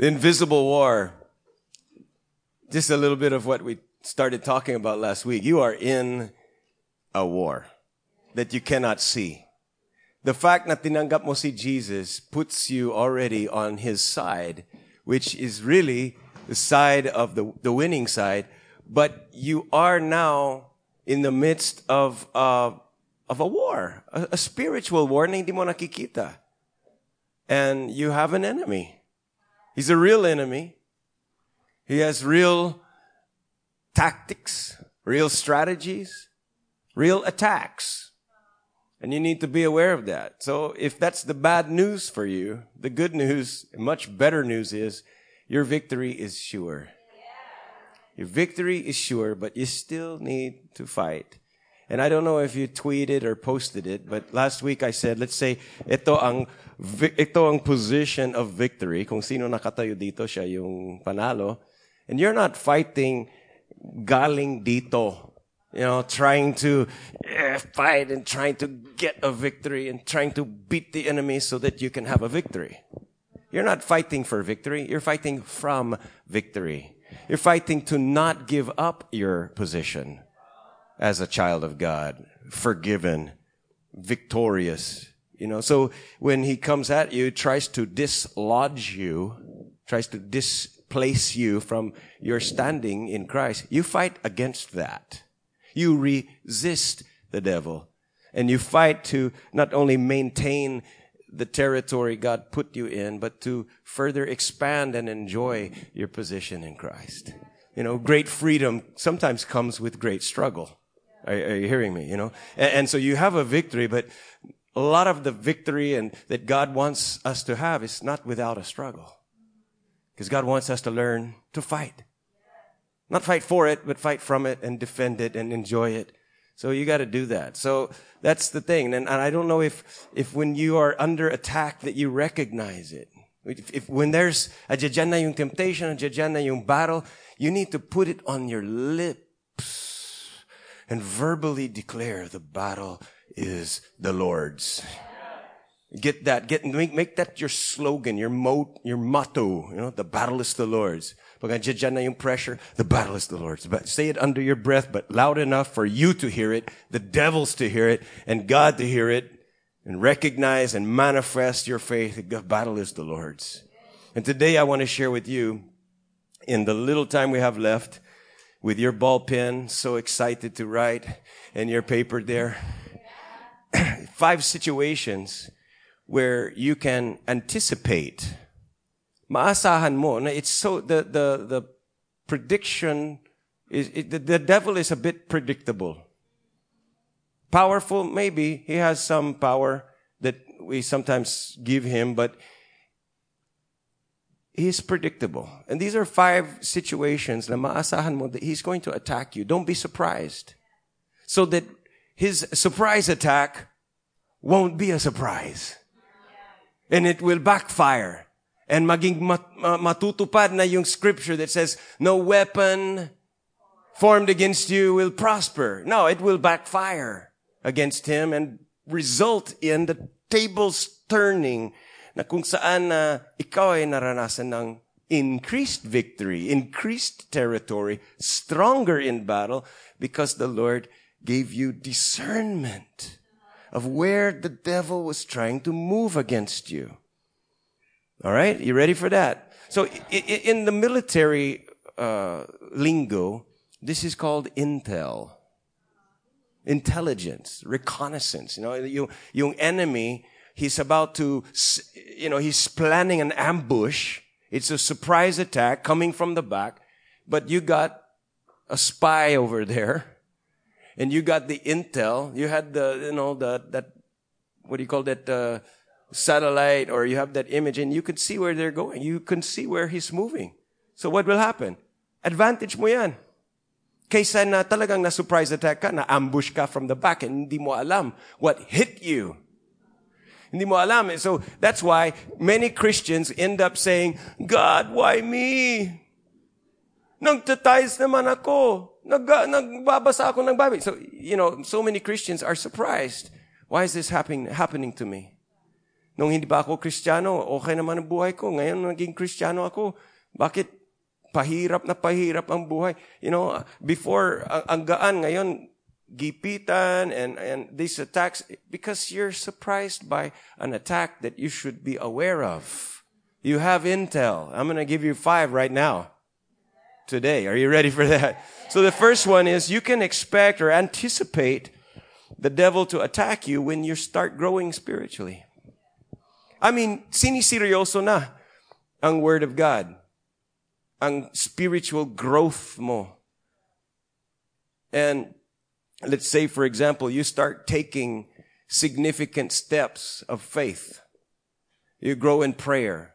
The invisible war. Just a little bit of what we started talking about last week. You are in a war that you cannot see. The fact that tinanggap mo si Jesus puts you already on his side, which is really the side of the, the winning side, but you are now in the midst of, uh, of a war, a, a spiritual war na hindi mo nakikita. And you have an enemy. He's a real enemy. He has real tactics, real strategies, real attacks. And you need to be aware of that. So if that's the bad news for you, the good news, much better news is your victory is sure. Your victory is sure, but you still need to fight. And I don't know if you tweeted or posted it, but last week I said, let's say, ito ang, ito ang position of victory. Kung sino nakatayo dito, siya yung panalo. And you're not fighting galing dito. You know, trying to uh, fight and trying to get a victory and trying to beat the enemy so that you can have a victory. You're not fighting for victory. You're fighting from victory. You're fighting to not give up your position as a child of God, forgiven, victorious. You know, so when he comes at you, tries to dislodge you, tries to displace you from your standing in Christ, you fight against that. You resist the devil. And you fight to not only maintain the territory God put you in, but to further expand and enjoy your position in Christ. You know, great freedom sometimes comes with great struggle. Are, are you hearing me? You know, and, and, so you have a victory, but a lot of the victory and that God wants us to have is not without a struggle. Because God wants us to learn to fight. Not fight for it, but fight from it and defend it and enjoy it. So you got to do that. So that's the thing. And, and, I don't know if, if when you are under attack that you recognize it. If, if when there's a na yung temptation, a na yung battle, you need to put it on your lips and verbally declare the battle is the Lord's. Get that, get, make, make that your slogan, your mo, your motto, you know, the battle is the Lord's. Pag na yung pressure, the battle is the Lord's. But say it under your breath, but loud enough for you to hear it, the devils to hear it, and God to hear it, and recognize and manifest your faith. The battle is the Lord's. And today I want to share with you, in the little time we have left, with your ball pen, so excited to write, and your paper there, five situations where you can anticipate. Maasahan mo na it's so, the, the, the prediction is, it, the, the devil is a bit predictable. Powerful, maybe. He has some power that we sometimes give him, but he's predictable. And these are five situations na maasahan mo that he's going to attack you. Don't be surprised. So that his surprise attack won't be a surprise and it will backfire. And maging mat, matutupad na yung scripture that says, no weapon formed against you will prosper. No, it will backfire against him and result in the tables turning na kung saan na ikaw ay naranasan ng increased victory, increased territory, stronger in battle because the Lord gave you discernment of where the devil was trying to move against you. All right? You ready for that? So in the military uh, lingo, this is called intel. Intelligence, reconnaissance. You know, yung, yung enemy, he's about to, you know, he's planning an ambush. It's a surprise attack coming from the back, but you got a spy over there and you got the intel. You had the, you know, the, that, what do you call that, uh, satellite, or you have that image, and you could see where they're going. You can see where he's moving. So what will happen? Advantage mo yan. Kaysa na talagang na-surprise attack ka, na-ambush ka from the back, and hindi mo alam what hit you. Hindi mo alam. So that's why many Christians end up saying, God, why me? Nagtatayos naman ako. Nag, nagbabasa ako ng Bible. So, you know, so many Christians are surprised. Why is this happening, happening to me? Nung hindi pa ako kristyano, okay naman ang buhay ko. Ngayon naging kristyano ako. Bakit pahirap na pahirap ang buhay? You know, before, ang, ang gaan ngayon, gipitan and, and these attacks, because you're surprised by an attack that you should be aware of. You have intel. I'm going to give you five right now. Today. Are you ready for that? So the first one is you can expect or anticipate the devil to attack you when you start growing spiritually. I mean, siniseryoso na ang Word of God. Ang spiritual growth mo. And let's say, for example, you start taking significant steps of faith. You grow in prayer.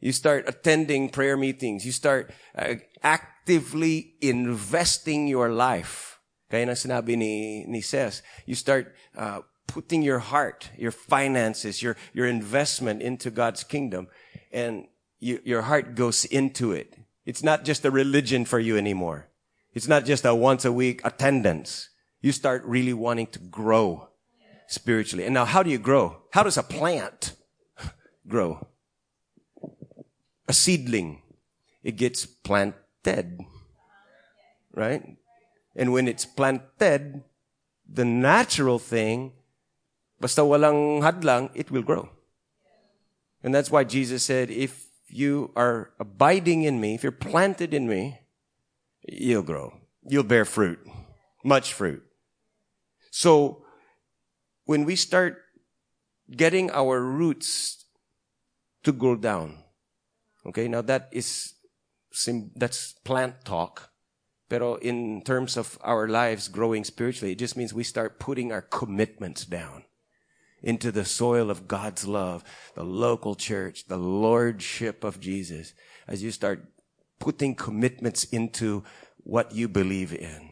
You start attending prayer meetings. You start uh, actively investing your life. Kaya na sinabi ni, ni Ses, you start uh, putting your heart, your finances, your, your investment into God's kingdom, and you, your heart goes into it. It's not just a religion for you anymore. It's not just a once a week attendance. You start really wanting to grow spiritually. And now how do you grow? How does a plant grow? A seedling. It gets planted. Right? And when it's planted, the natural thing Basta walang hadlang, it will grow. And that's why Jesus said, if you are abiding in me, if you're planted in me, you'll grow. You'll bear fruit. Much fruit. So, when we start getting our roots to grow down, okay, now that is, that's plant talk. Pero in terms of our lives growing spiritually, it just means we start putting our commitments down into the soil of God's love, the local church, the lordship of Jesus, as you start putting commitments into what you believe in,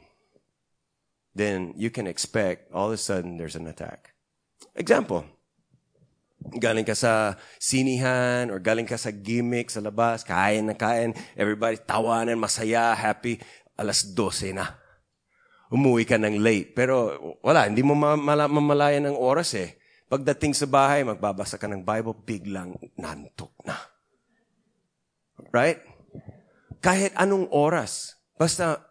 then you can expect all of a sudden there's an attack. Example. Galing ka sa sinihan or galing ka sa gimmick sa labas, kain na kain, everybody tawanan, masaya, happy, alas 12 na. Umuwi ka ng late. Pero wala, hindi mo mamalayan ng oras eh. Pagdating sa bahay, magbabasa ka ng Bible, biglang nantok na. Right? Kahit anong oras. Basta,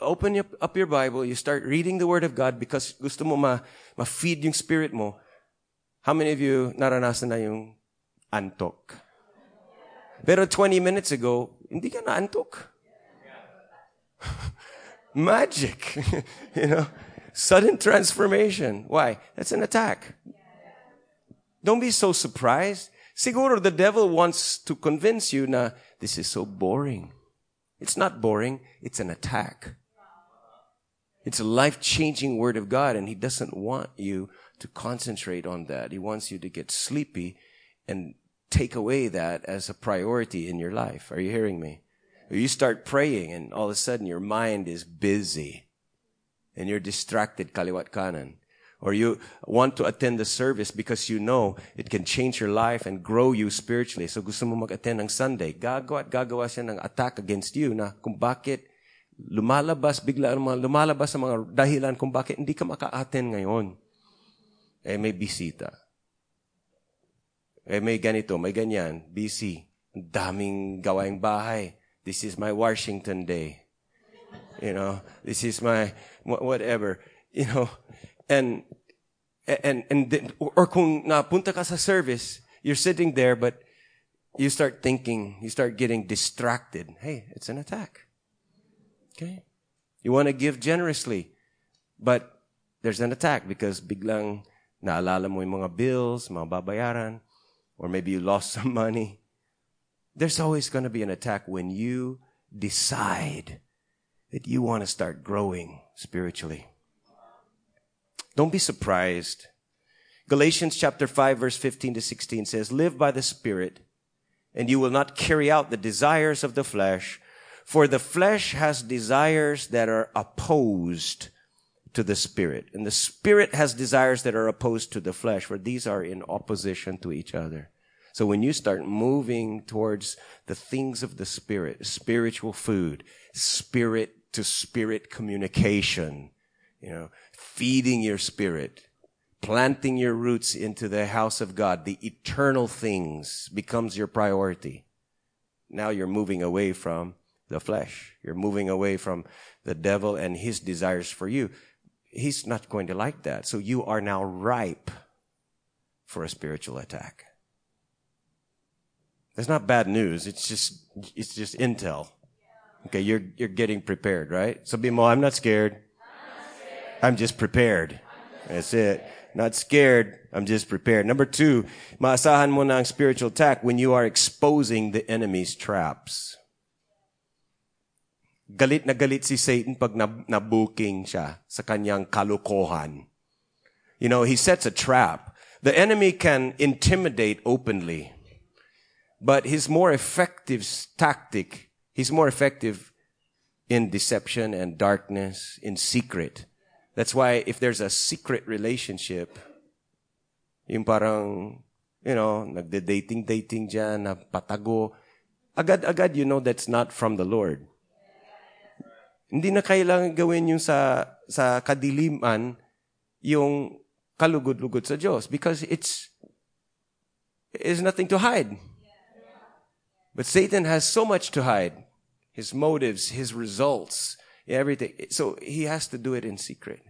open up your Bible, you start reading the Word of God because gusto mo ma, ma-feed yung spirit mo. How many of you naranasan na yung antok? Pero 20 minutes ago, hindi ka na antok. Magic. you know? Sudden transformation. Why? That's an attack. Don't be so surprised. Siguro the devil wants to convince you na this is so boring. It's not boring. It's an attack. It's a life-changing word of God and he doesn't want you to concentrate on that. He wants you to get sleepy and take away that as a priority in your life. Are you hearing me? You start praying and all of a sudden your mind is busy and you're distracted kaliwat kanan. Or you want to attend the service because you know it can change your life and grow you spiritually. So gusto mo mag-attend ng Sunday. Gagawa at gagawa siya ng attack against you na kung bakit lumalabas, bigla lumalabas sa mga dahilan kung bakit hindi ka maka-attend ngayon. Eh, may bisita. Eh, may ganito, may ganyan. Busy. Ang daming gawaing bahay. This is my Washington day. You know, this is my whatever, you know, and, and, and, or kung napunta ka sa service, you're sitting there, but you start thinking, you start getting distracted. Hey, it's an attack. Okay? You want to give generously, but there's an attack because biglang naalala mo yung mga bills, mga babayaran, or maybe you lost some money. There's always going to be an attack when you decide that you want to start growing spiritually. Don't be surprised. Galatians chapter 5 verse 15 to 16 says, live by the Spirit and you will not carry out the desires of the flesh, for the flesh has desires that are opposed to the Spirit. And the Spirit has desires that are opposed to the flesh, for these are in opposition to each other. So when you start moving towards the things of the Spirit, spiritual food, spirit to spirit communication, you know, feeding your spirit, planting your roots into the house of God, the eternal things becomes your priority. Now you're moving away from the flesh. You're moving away from the devil and his desires for you. He's not going to like that. So you are now ripe for a spiritual attack. That's not bad news. It's just, it's just intel. Okay, you're, you're getting prepared, right? So be more, I'm not scared. I'm just prepared. That's it. Not scared. I'm just prepared. Number two, maasahan mo ang spiritual attack when you are exposing the enemy's traps. Galit na galit si Satan pag nabuking siya sa kanyang kalukohan. You know, he sets a trap. The enemy can intimidate openly, but his more effective tactic, he's more effective in deception and darkness, in secret. That's why if there's a secret relationship, yung parang, you know, nagde-dating-dating dyan, na patago, agad-agad you know that's not from the Lord. Hindi na kailangan gawin yung sa, sa kadiliman, yung kalugod-lugod sa Diyos because it's, it's nothing to hide. But Satan has so much to hide. His motives, his results, everything. So he has to do it in secret.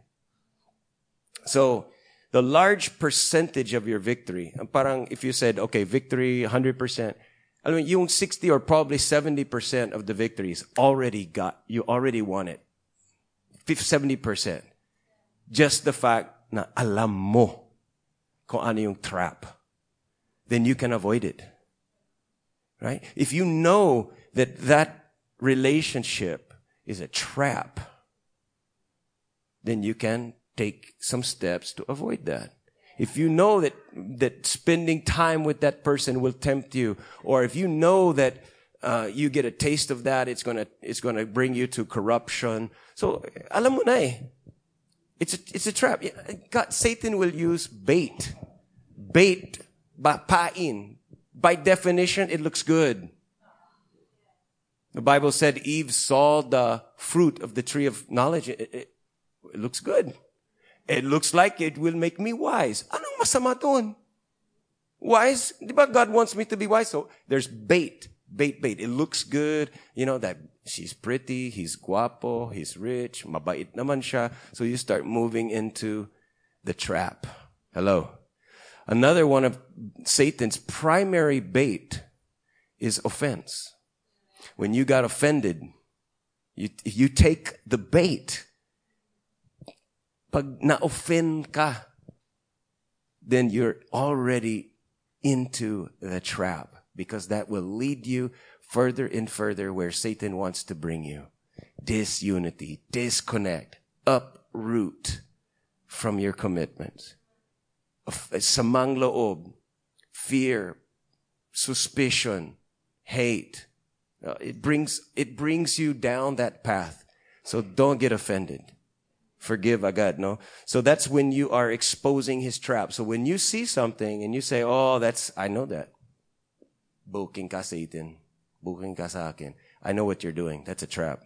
So, the large percentage of your victory, parang if you said, okay, victory 100%, I mean, yung 60 or probably 70% of the victories already got, you already won it. 70%. Just the fact na alam mo kung ano yung trap. Then you can avoid it. Right? If you know that that relationship is a trap, then you can take some steps to avoid that. If you know that, that spending time with that person will tempt you, or if you know that uh, you get a taste of that, it's gonna, it's gonna bring you to corruption. So, alam mo na eh. It's a, it's a trap. God, Satan will use bait. Bait, pain. By definition, it looks good. The Bible said Eve saw the fruit of the tree of knowledge. It, it, it looks good. It looks like it will make me wise. Anong masama doon? Wise? Di ba God wants me to be wise? So there's bait. Bait, bait. It looks good. You know, that she's pretty, he's guapo, he's rich, mabait naman siya. So you start moving into the trap. Hello. Another one of Satan's primary bait is offense. When you got offended, you, you take the bait pag na-offend ka, then you're already into the trap because that will lead you further and further where Satan wants to bring you. Disunity, disconnect, uproot from your commitments. Samang loob, fear, suspicion, hate. Uh, it brings, it brings you down that path. So don't get offended forgive agad, no? So that's when you are exposing his trap. So when you see something and you say, oh, that's, I know that. Booking ka Satan. Booking ka akin. I know what you're doing. That's a trap.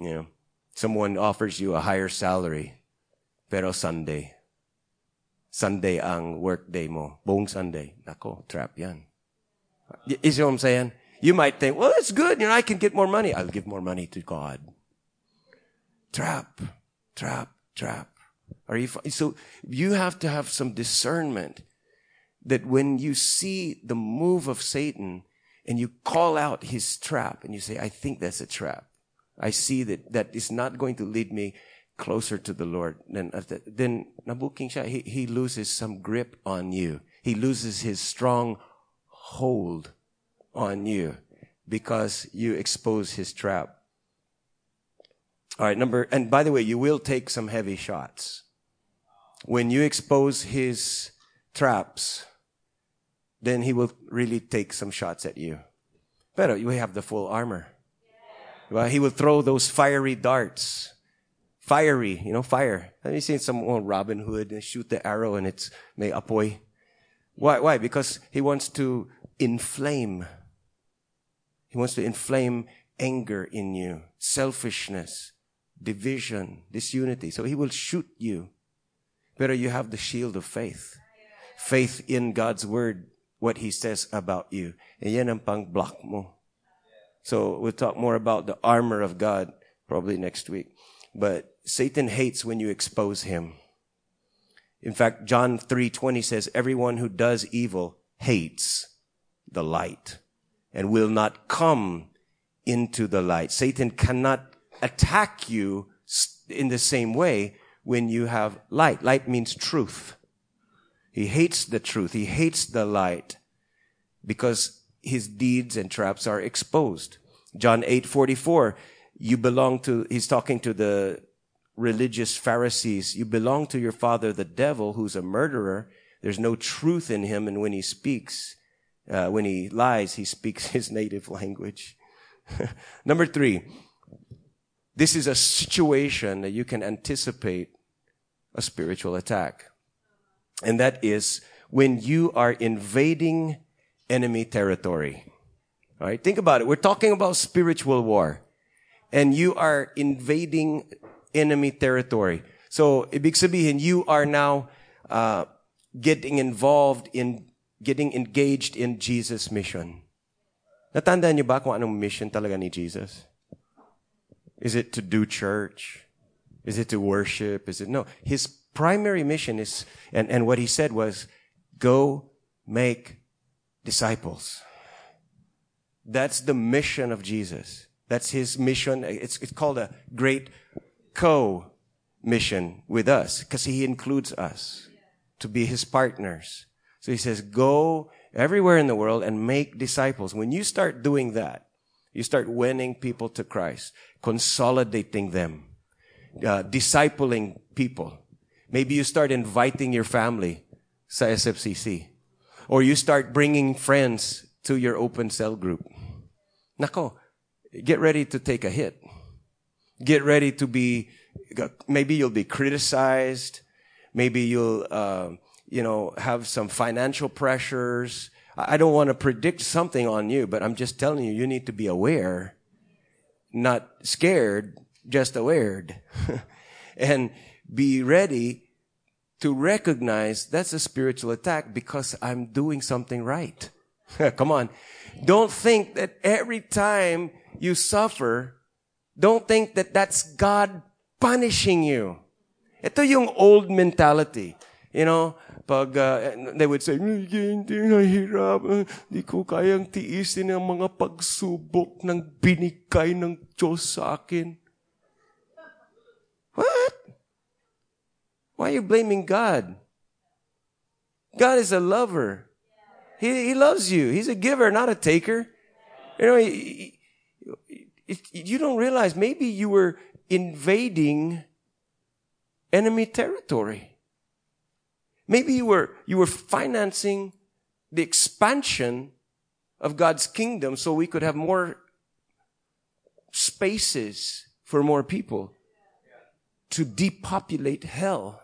You know, someone offers you a higher salary, pero Sunday. Sunday ang work day mo. Buong Sunday. Nako, trap yan. You see what I'm saying? You might think, well, it's good. You know, I can get more money. I'll give more money to God. Trap, trap, trap. Are you, so you have to have some discernment that when you see the move of Satan and you call out his trap and you say, I think that's a trap. I see that that is not going to lead me closer to the Lord. Then, uh, then nabuking siya, he, he loses some grip on you. He loses his strong hold on you because you expose his trap. All right, number, and by the way, you will take some heavy shots. When you expose his traps, then he will really take some shots at you. But you have the full armor. Well, he will throw those fiery darts. Fiery, you know, fire. Have you seen some oh, Robin Hood and shoot the arrow and it's may apoy? Why? Why? Because he wants to inflame. He wants to inflame anger in you, selfishness, division, disunity. So he will shoot you Pero you have the shield of faith. Faith in God's word, what He says about you. Ang mo. So we'll talk more about the armor of God probably next week. But Satan hates when you expose him. In fact, John 3:20 says everyone who does evil hates the light and will not come into the light. Satan cannot attack you in the same way when you have light. Light means truth. He hates the truth. He hates the light because his deeds and traps are exposed. John 8:44, you belong to he's talking to the religious Pharisees. You belong to your father the devil who's a murderer. There's no truth in him and when he speaks, uh, when he lies, he speaks his native language. Number 3. This is a situation that you can anticipate a spiritual attack. And that is when you are invading enemy territory. All right, think about it. We're talking about spiritual war and you are invading enemy territory. So, ibig sabihin, you are now uh, getting involved in, getting engaged in Jesus' mission. Natandaan niyo ba kung anong mission talaga ni Jesus? Is it to do church? Is it to worship? Is it no? His primary mission is, and, and what he said was, go make disciples. That's the mission of Jesus. That's his mission. It's, it's called a great co-mission with us because he includes us to be his partners. So he says, go everywhere in the world and make disciples. When you start doing that, you start winning people to Christ, consolidating them, uh, discipling people. Maybe you start inviting your family sa SFCC. Or you start bringing friends to your open cell group. Nako, get ready to take a hit. Get ready to be, maybe you'll be criticized. Maybe you'll, uh, you know, have some financial pressures. I don't want to predict something on you, but I'm just telling you, you need to be aware, not scared, just aware. and be ready to recognize that's a spiritual attack because I'm doing something right. Come on. Don't think that every time you suffer, don't think that that's God punishing you. Ito yung old mentality. You know, pag uh, they would say, hindi nahirap, hindi ko kayang tiisin ang mga pagsubok ng binigay ng Diyos sa akin. What? Why are you blaming God? God is a lover. He, he loves you. He's a giver, not a taker. You know, he, he, you don't realize maybe you were invading enemy territory. Maybe you were, you were financing the expansion of God's kingdom so we could have more spaces for more people to depopulate hell.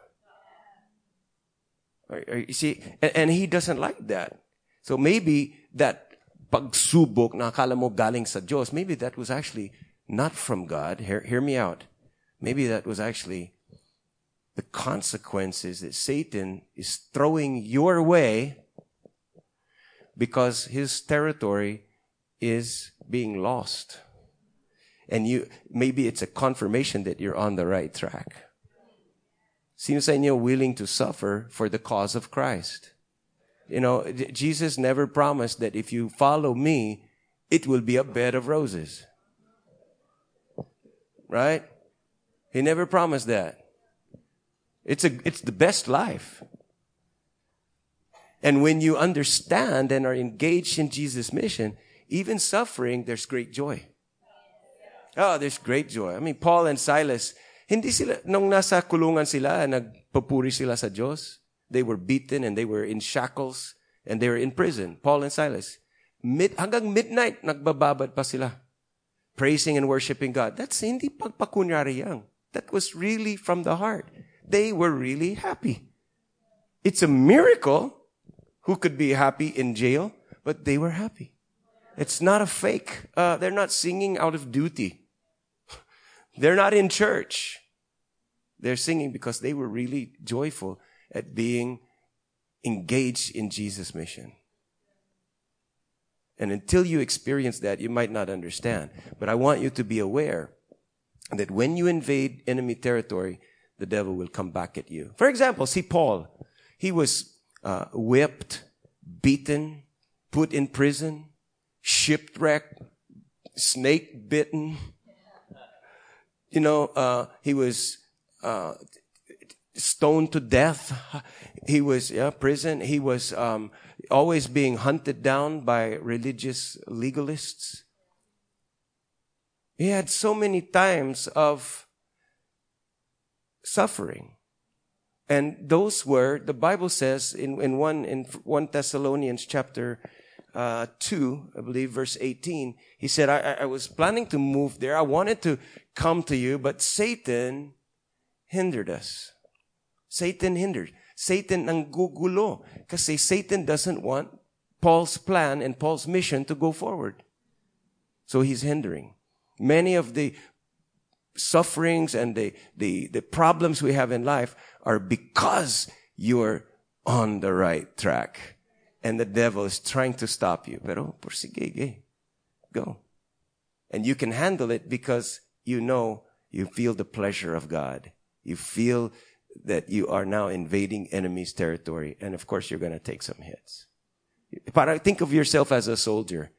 You see, and, and he doesn't like that. So maybe that pagsubok na akala mo galing sa Diyos, maybe that was actually not from God. Hear, hear me out. Maybe that was actually the consequences that Satan is throwing your way because his territory is being lost. And you, maybe it's a confirmation that you're on the right track. Sino you're willing to suffer for the cause of Christ? You know, Jesus never promised that if you follow me, it will be a bed of roses. Right? He never promised that. It's a, it's the best life. And when you understand and are engaged in Jesus' mission, even suffering, there's great joy. Oh, there's great joy. I mean, Paul and Silas, hindi sila, nung nasa kulungan sila, nagpapuri sila sa Diyos. They were beaten and they were in shackles and they were in prison. Paul and Silas. Mid, hanggang midnight, nagbababad pa sila. Praising and worshiping God. That's hindi pagpakunyari yang. That was really from the heart. They were really happy. It's a miracle who could be happy in jail, but they were happy. It's not a fake. Uh, they're not singing out of duty. They're not in church. They're singing because they were really joyful at being engaged in Jesus' mission. And until you experience that, you might not understand. But I want you to be aware that when you invade enemy territory, the devil will come back at you. For example, see Paul. He was uh, whipped, beaten, put in prison, shipwrecked, snake bitten. You know, uh, he was uh, stoned to death. He was yeah, prison. He was um, always being hunted down by religious legalists. He had so many times of suffering. And those were, the Bible says in, in one, in one Thessalonians chapter, uh, 2, I believe verse 18, he said, I, I was planning to move there. I wanted to come to you, but Satan hindered us. Satan hindered. Satan ang gugulo. Kasi Satan doesn't want Paul's plan and Paul's mission to go forward. So he's hindering. Many of the sufferings and the, the, the problems we have in life are because you're on the right track. And the devil is trying to stop you. Pero, sige, go. And you can handle it because you know you feel the pleasure of God. You feel that you are now invading enemy's territory. And of course, you're going to take some hits. But I think of yourself as a soldier.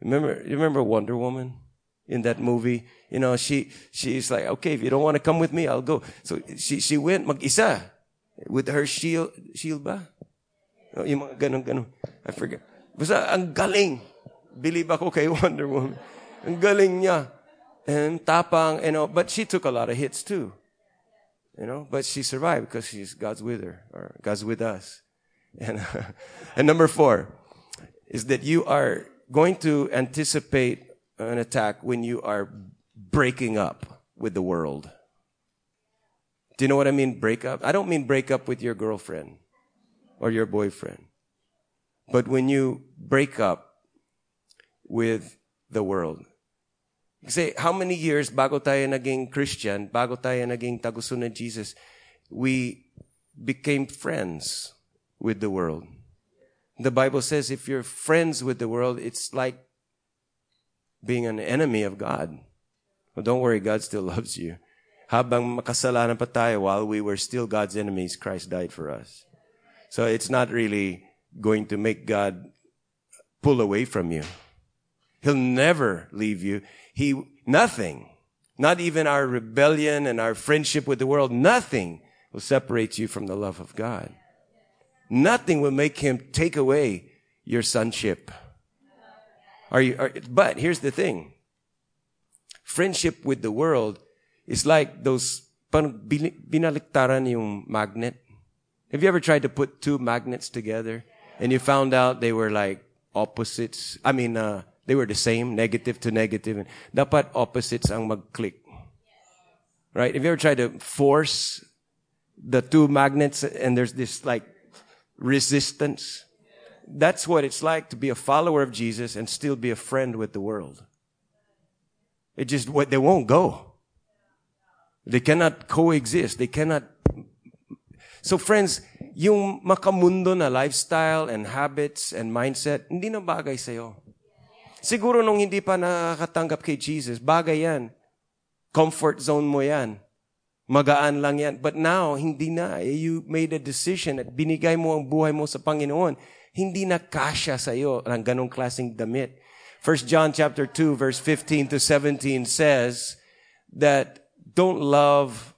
Remember, remember Wonder Woman? In that movie. You know, she, she's like, okay, if you don't want to come with me, I'll go. So she, she went mag-isa with her shield, shield ba? Oh, yung mga ganun, ganun. I forget. Basta, ang galing. Believe ako kay Wonder Woman. Ang galing niya. And tapang, you know, but she took a lot of hits too. You know, but she survived because she's God's with her, or God's with us. And, and number four is that you are going to anticipate an attack when you are breaking up with the world. Do you know what I mean, break up? I don't mean break up with your girlfriend or your boyfriend. But when you break up with the world. Say, how many years bago tayo naging Christian, bago tayo naging tagusunod Jesus, we became friends with the world. The Bible says if you're friends with the world, it's like being an enemy of God. Well, don't worry, God still loves you. Habang makasalanan pa tayo while we were still God's enemies, Christ died for us. So it's not really going to make God pull away from you. He'll never leave you. He, nothing, not even our rebellion and our friendship with the world, nothing will separate you from the love of God. Nothing will make him take away your sonship. Are you, are, but here's the thing. Friendship with the world is like those, binaliktaran yung magnet. Have you ever tried to put two magnets together and you found out they were like opposites? I mean, uh, they were the same, negative to negative. Dapat opposites ang mag-click. Right? Have you ever tried to force the two magnets and there's this like resistance? That's what it's like to be a follower of Jesus and still be a friend with the world. It just, what they won't go. They cannot coexist. They cannot. So friends, yung makamundo na lifestyle and habits and mindset, hindi na bagay sa'yo. Siguro nung hindi pa nakakatanggap kay Jesus, bagay yan. Comfort zone mo yan. Magaan lang yan. But now, hindi na. Eh, you made a decision at binigay mo ang buhay mo sa Panginoon hindi na kasya sa iyo ng ganong klaseng damit. 1 John chapter 2 verse 15 to 17 says that don't love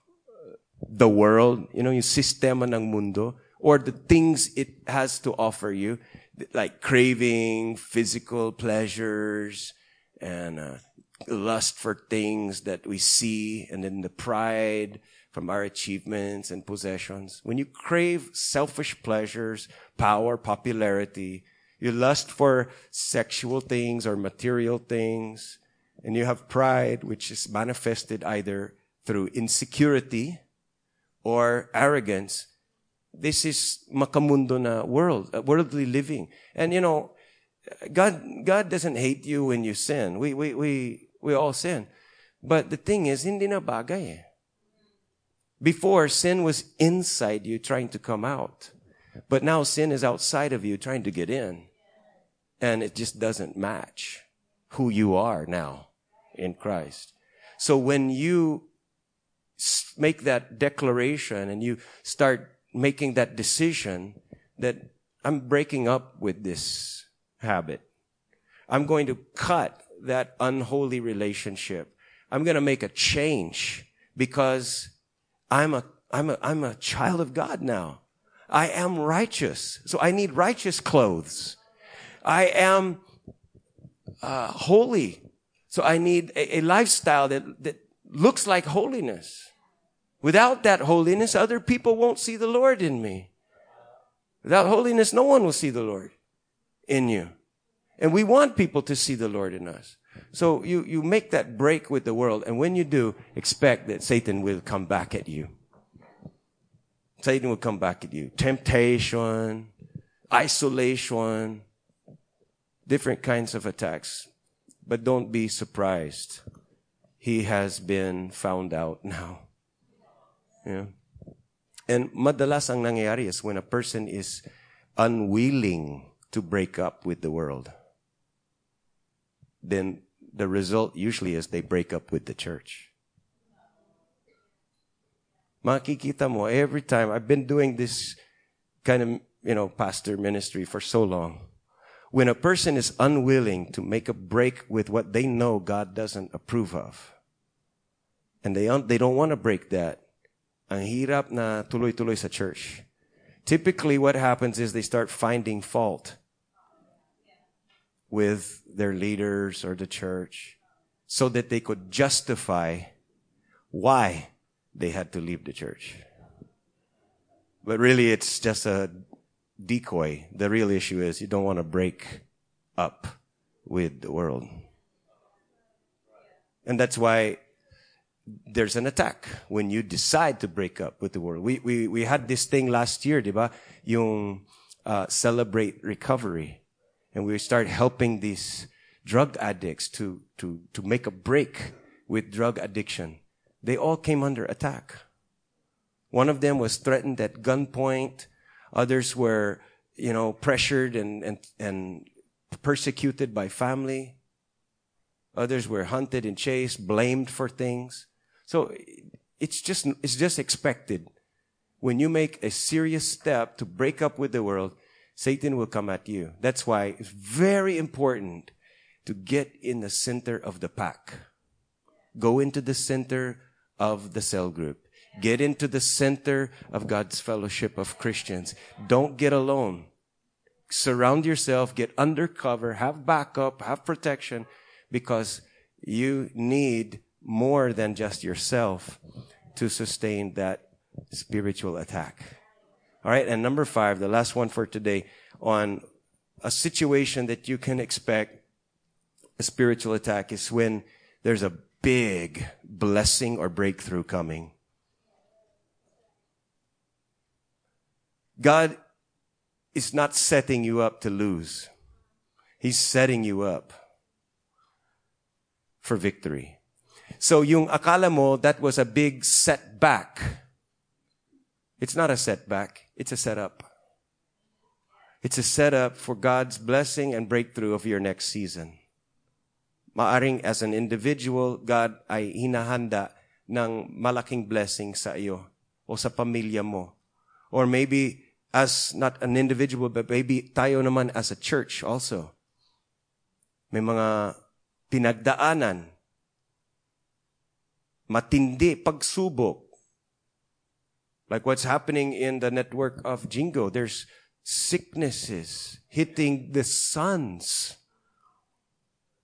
the world, you know, yung sistema ng mundo or the things it has to offer you, like craving physical pleasures and uh, lust for things that we see and then the pride from our achievements and possessions. When you crave selfish pleasures, power, popularity, you lust for sexual things or material things, and you have pride, which is manifested either through insecurity or arrogance. This is makamundo na world, uh, worldly living. And you know, God, God doesn't hate you when you sin. We, we, we, we all sin. But the thing is, hindi na bagay eh. Before, sin was inside you trying to come out. But now sin is outside of you trying to get in. And it just doesn't match who you are now in Christ. So when you make that declaration and you start making that decision that I'm breaking up with this habit. I'm going to cut that unholy relationship. I'm going to make a change because I'm a, I'm a, I'm a child of God now. I am righteous. So I need righteous clothes. I am uh, holy. So I need a, a lifestyle that, that looks like holiness. Without that holiness, other people won't see the Lord in me. Without holiness, no one will see the Lord in you. And we want people to see the Lord in us. So you, you make that break with the world. And when you do, expect that Satan will come back at you. Satan will come back at you. Temptation, isolation, different kinds of attacks. But don't be surprised. He has been found out now. Yeah. And madalas ang nangyayari is when a person is unwilling to break up with the world, then the result usually is they break up with the church. Makikita mo, every time, I've been doing this kind of, you know, pastor ministry for so long. When a person is unwilling to make a break with what they know God doesn't approve of, and they, they don't want to break that, ang hirap na tuloy-tuloy sa church. Typically, what happens is they start finding fault with their leaders or the church so that they could justify why they had to leave the church. But really, it's just a decoy. The real issue is you don't want to break up with the world. And that's why there's an attack when you decide to break up with the world. We, we, we had this thing last year, diba? Yung uh, celebrate recovery. And we start helping these drug addicts to, to, to make a break with drug addiction. They all came under attack. One of them was threatened at gunpoint. Others were, you know, pressured and, and, and persecuted by family. Others were hunted and chased, blamed for things. So it's just, it's just expected. When you make a serious step to break up with the world, Satan will come at you. That's why it's very important to get in the center of the pack. Go into the center of the cell group. Get into the center of God's fellowship of Christians. Don't get alone. Surround yourself, get undercover, have backup, have protection, because you need more than just yourself to sustain that spiritual attack. All right. And number five, the last one for today on a situation that you can expect a spiritual attack is when there's a big blessing or breakthrough coming. God is not setting you up to lose. He's setting you up for victory. So yung akala mo, that was a big setback. It's not a setback. It's a setup. It's a setup for God's blessing and breakthrough of your next season. Maaring as an individual, God ay hinahanda ng malaking blessing sa iyo o sa pamilya mo. Or maybe as not an individual, but maybe tayo naman as a church also. May mga pinagdaanan matindi pagsubok. Like what's happening in the network of Jingo. There's sicknesses hitting the sons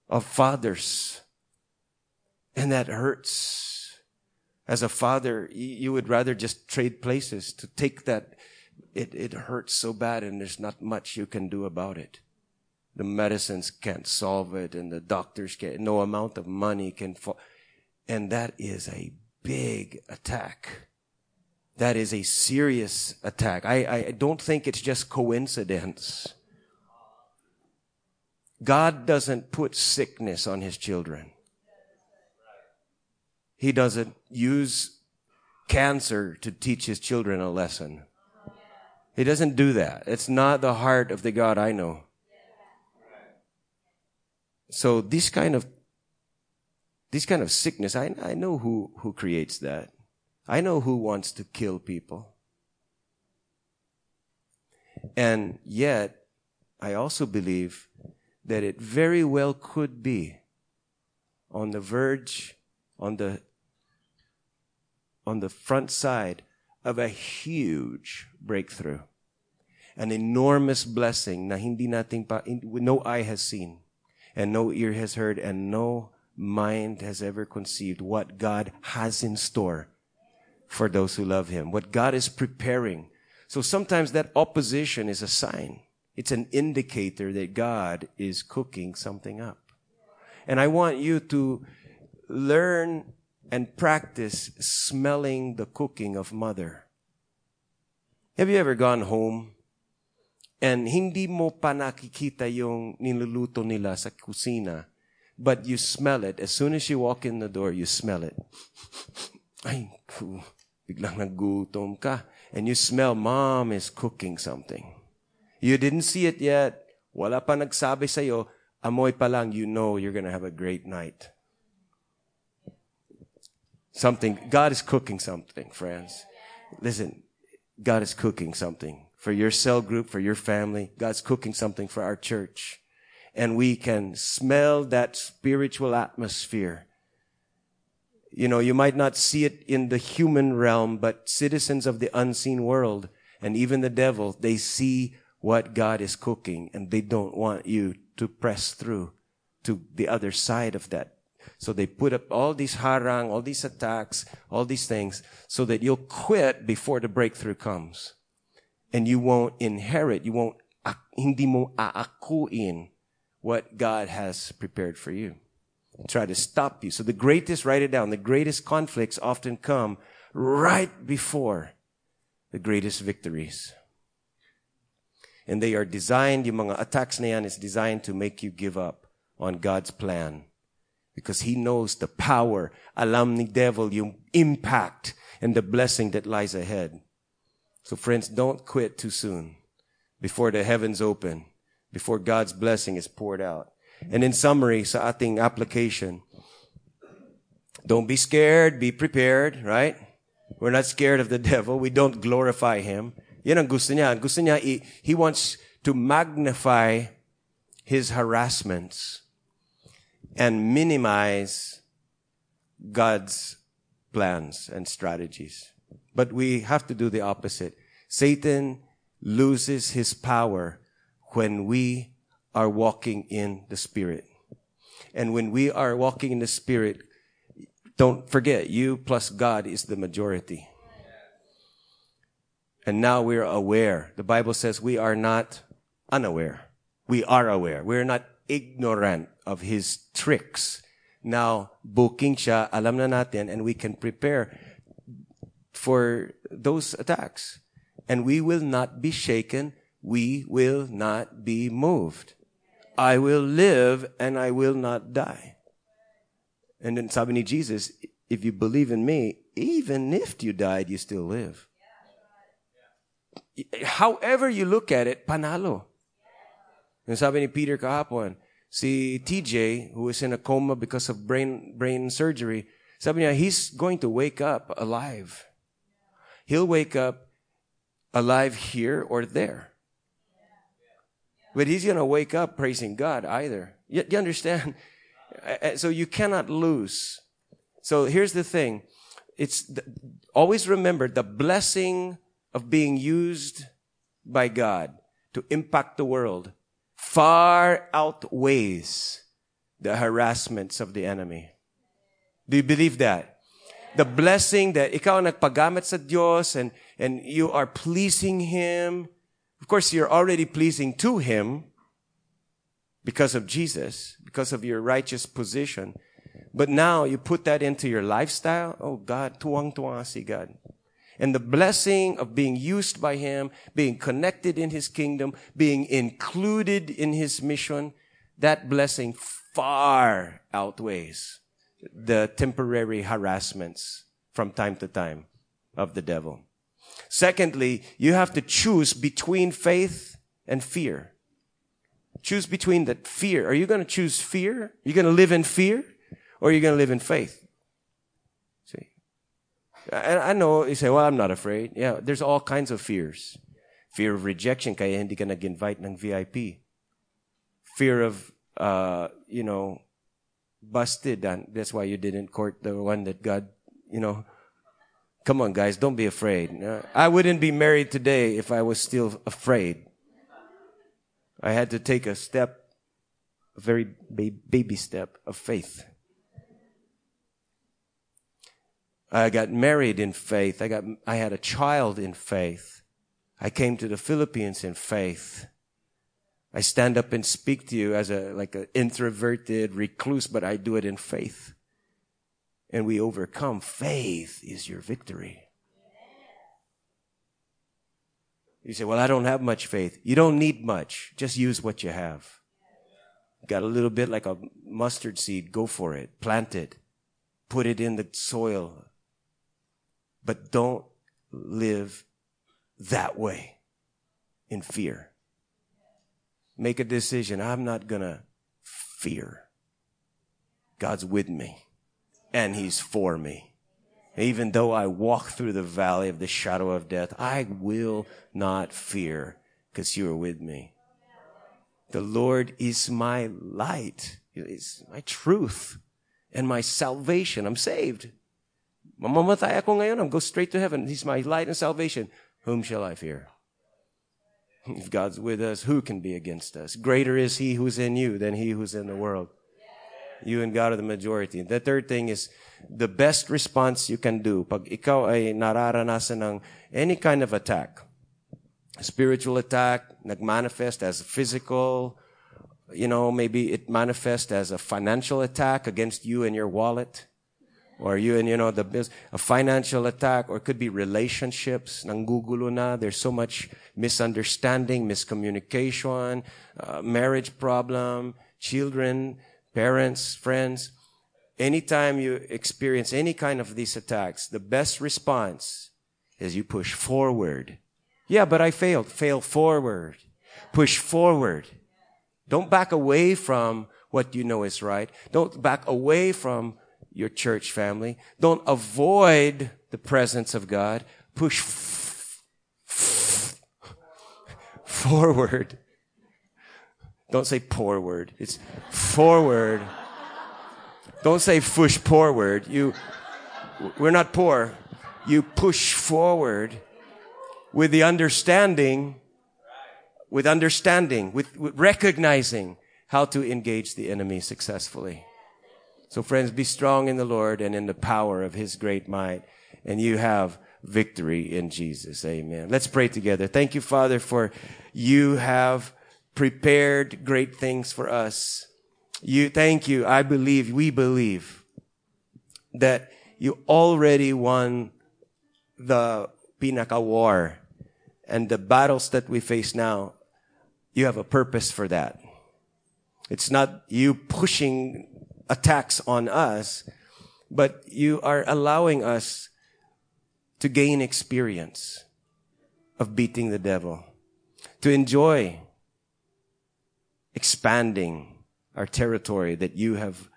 of fathers. And that hurts. As a father, you would rather just trade places to take that. It, it hurts so bad and there's not much you can do about it. The medicines can't solve it and the doctors can't, no amount of money can, fo- and that is a big attack. That is a serious attack. I, I don't think it's just coincidence. God doesn't put sickness on his children. He doesn't use cancer to teach his children a lesson. He doesn't do that. It's not the heart of the God I know. So this kind of this kind of sickness, I, I know who, who creates that. I know who wants to kill people. And yet, I also believe that it very well could be on the verge, on the, on the front side of a huge breakthrough. An enormous blessing na hindi nating pa, no eye has seen and no ear has heard and no mind has ever conceived what God has in store for those who love Him, what God is preparing. So sometimes that opposition is a sign. It's an indicator that God is cooking something up. And I want you to learn and practice smelling the cooking of mother. Have you ever gone home and hindi mo pa nakikita yung niluluto nila sa kusina, but you smell it. As soon as you walk in the door, you smell it. Ay, biglang nagutom ka. And you smell mom is cooking something. You didn't see it yet. Wala pa nagsabi sa'yo. Amoy pa lang, you know you're to have a great night. Something, God is cooking something, friends. Listen, God is cooking something for your cell group, for your family. God's cooking something for our church. And we can smell that spiritual atmosphere. You know, you might not see it in the human realm, but citizens of the unseen world and even the devil, they see what God is cooking and they don't want you to press through to the other side of that so they put up all these harang, all these attacks, all these things so that you'll quit before the breakthrough comes. And you won't inherit, you won't, ah, hindi mo aakuin what God has prepared for you. Try to stop you. So the greatest, write it down, the greatest conflicts often come right before the greatest victories. And they are designed, yung mga attacks na yan is designed to make you give up on God's plan because he knows the power, alam ni devil yung impact and the blessing that lies ahead. So friends, don't quit too soon before the heavens open, before God's blessing is poured out. And in summary, sa ating application, don't be scared, be prepared, right? We're not scared of the devil. We don't glorify him. Yan ang gusto niya. Gusto niya, he wants to magnify his harassments and minimize God's plans and strategies. But we have to do the opposite. Satan loses his power when we are walking in the Spirit. And when we are walking in the Spirit, don't forget, you plus God is the majority. And now we're aware. The Bible says we are not unaware. We are aware. We're not ignorant of his tricks. Now, booking siya, alam na natin, and we can prepare for those attacks. And we will not be shaken. We will not be moved. I will live and I will not die. And then sabi ni Jesus, if you believe in me, even if you died, you still live. However you look at it, panalo. And sabi ni Peter kahapon, si TJ, who is in a coma because of brain, brain surgery, sabi he's going to wake up alive. He'll wake up alive here or there. But he's going to wake up praising God either. You, you understand? So you cannot lose. So here's the thing. It's the, always remember the blessing of being used by God to impact the world far outweighs the harassments of the enemy. Do you believe that? The blessing that ikaw nagpagamit sa Diyos and, and you are pleasing Him. Of course, you're already pleasing to Him because of Jesus, because of your righteous position. But now you put that into your lifestyle. Oh God, tuwang tuwang si God and the blessing of being used by Him, being connected in His kingdom, being included in His mission, that blessing far outweighs the temporary harassments from time to time of the devil. Secondly, you have to choose between faith and fear. Choose between that fear. Are you going to choose fear? You're going to live in fear? Or are you going to live in faith? See? I, I know you say, well, I'm not afraid. Yeah, there's all kinds of fears. Fear of rejection, kaya hindi ka nag-invite ng VIP. Fear of, uh, you know, busted. And that's why you didn't court the one that God, you know. Come on, guys, don't be afraid. Uh, I wouldn't be married today if I was still afraid. I had to take a step, a very baby step of faith. I got married in faith. I got, I had a child in faith. I came to the Philippines in faith. I stand up and speak to you as a, like an introverted recluse, but I do it in faith. And we overcome. Faith is your victory. You say, well, I don't have much faith. You don't need much. Just use what you have. Got a little bit like a mustard seed. Go for it. Plant it. Put it in the soil. But don't live that way in fear. Make a decision. I'm not gonna fear. God's with me and he's for me. Even though I walk through the valley of the shadow of death, I will not fear because you are with me. The Lord is my light. Is my truth and my salvation. I'm saved. I'm go straight to heaven. He's my light and salvation. Whom shall I fear? If God's with us, who can be against us? Greater is he who's in you than he who's in the world. You and God are the majority. The third thing is the best response you can do pag ikaw ay nararanasan ng any kind of attack. Spiritual attack, nagmanifest as physical, you know, maybe it manifests as a financial attack against you and your wallet. Or you and, you know, the a financial attack, or it could be relationships, nanggugulo na. There's so much misunderstanding, miscommunication, uh, marriage problem, children, parents, friends, anytime you experience any kind of these attacks, the best response is you push forward. Yeah, but I failed. Fail forward. Push forward. Don't back away from what you know is right. Don't back away from your church family. Don't avoid the presence of God. Push f- f- forward. Don't say poor word. It's forward. Don't say push forward. You, we're not poor. You push forward with the understanding, with understanding, with, with recognizing how to engage the enemy successfully. So friends, be strong in the Lord and in the power of his great might. And you have victory in Jesus. Amen. Let's pray together. Thank you, Father, for you have prepared great things for us. You, thank you. I believe, we believe that you already won the Pinaka War and the battles that we face now. You have a purpose for that. It's not you pushing attacks on us, but you are allowing us to gain experience of beating the devil, to enjoy expanding our territory that you have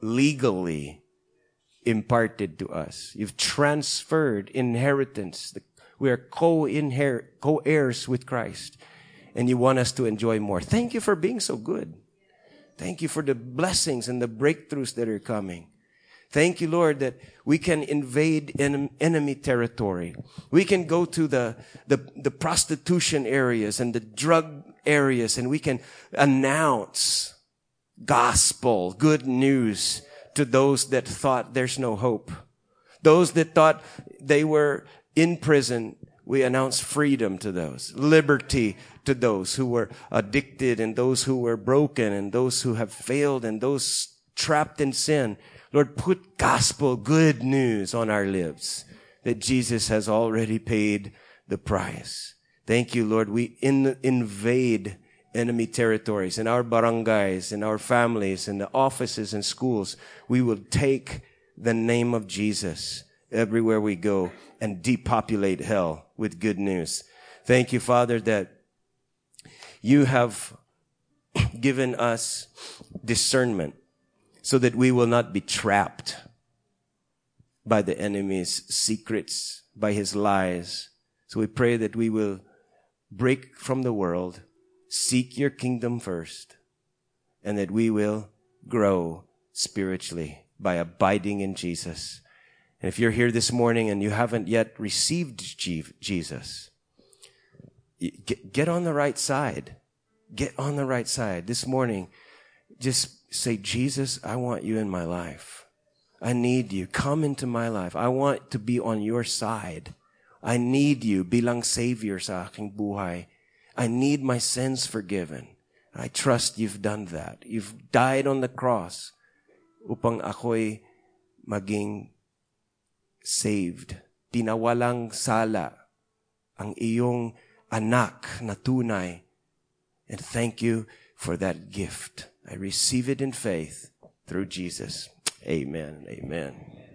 legally imparted to us. You've transferred inheritance. We are co-heirs with Christ. And you want us to enjoy more. Thank you for being so good. Thank you for the blessings and the breakthroughs that are coming. Thank you, Lord, that we can invade enemy territory. We can go to the, the, the prostitution areas and the drug areas and we can announce gospel, good news to those that thought there's no hope. Those that thought they were in prison, we announce freedom to those, liberty to those who were addicted and those who were broken and those who have failed and those trapped in sin. Lord, put gospel good news on our lips that Jesus has already paid the price. Thank you, Lord. We in, invade enemy territories in our barangays, in our families, in the offices and schools. We will take the name of Jesus everywhere we go and depopulate hell with good news. Thank you, Father, that you have given us discernment so that we will not be trapped by the enemy's secrets, by his lies. So we pray that we will break from the world, seek your kingdom first, and that we will grow spiritually by abiding in Jesus. And if you're here this morning and you haven't yet received Jesus, get on the right side. Get on the right side. This morning, just say, Jesus, I want you in my life. I need you. Come into my life. I want to be on your side. I need you bilang savior sa aking buhay. I need my sins forgiven. I trust you've done that. You've died on the cross upang ako'y maging saved. Tinawalang sala ang iyong anak na tunay. And thank you for that gift. I receive it in faith through Jesus. Amen. Amen.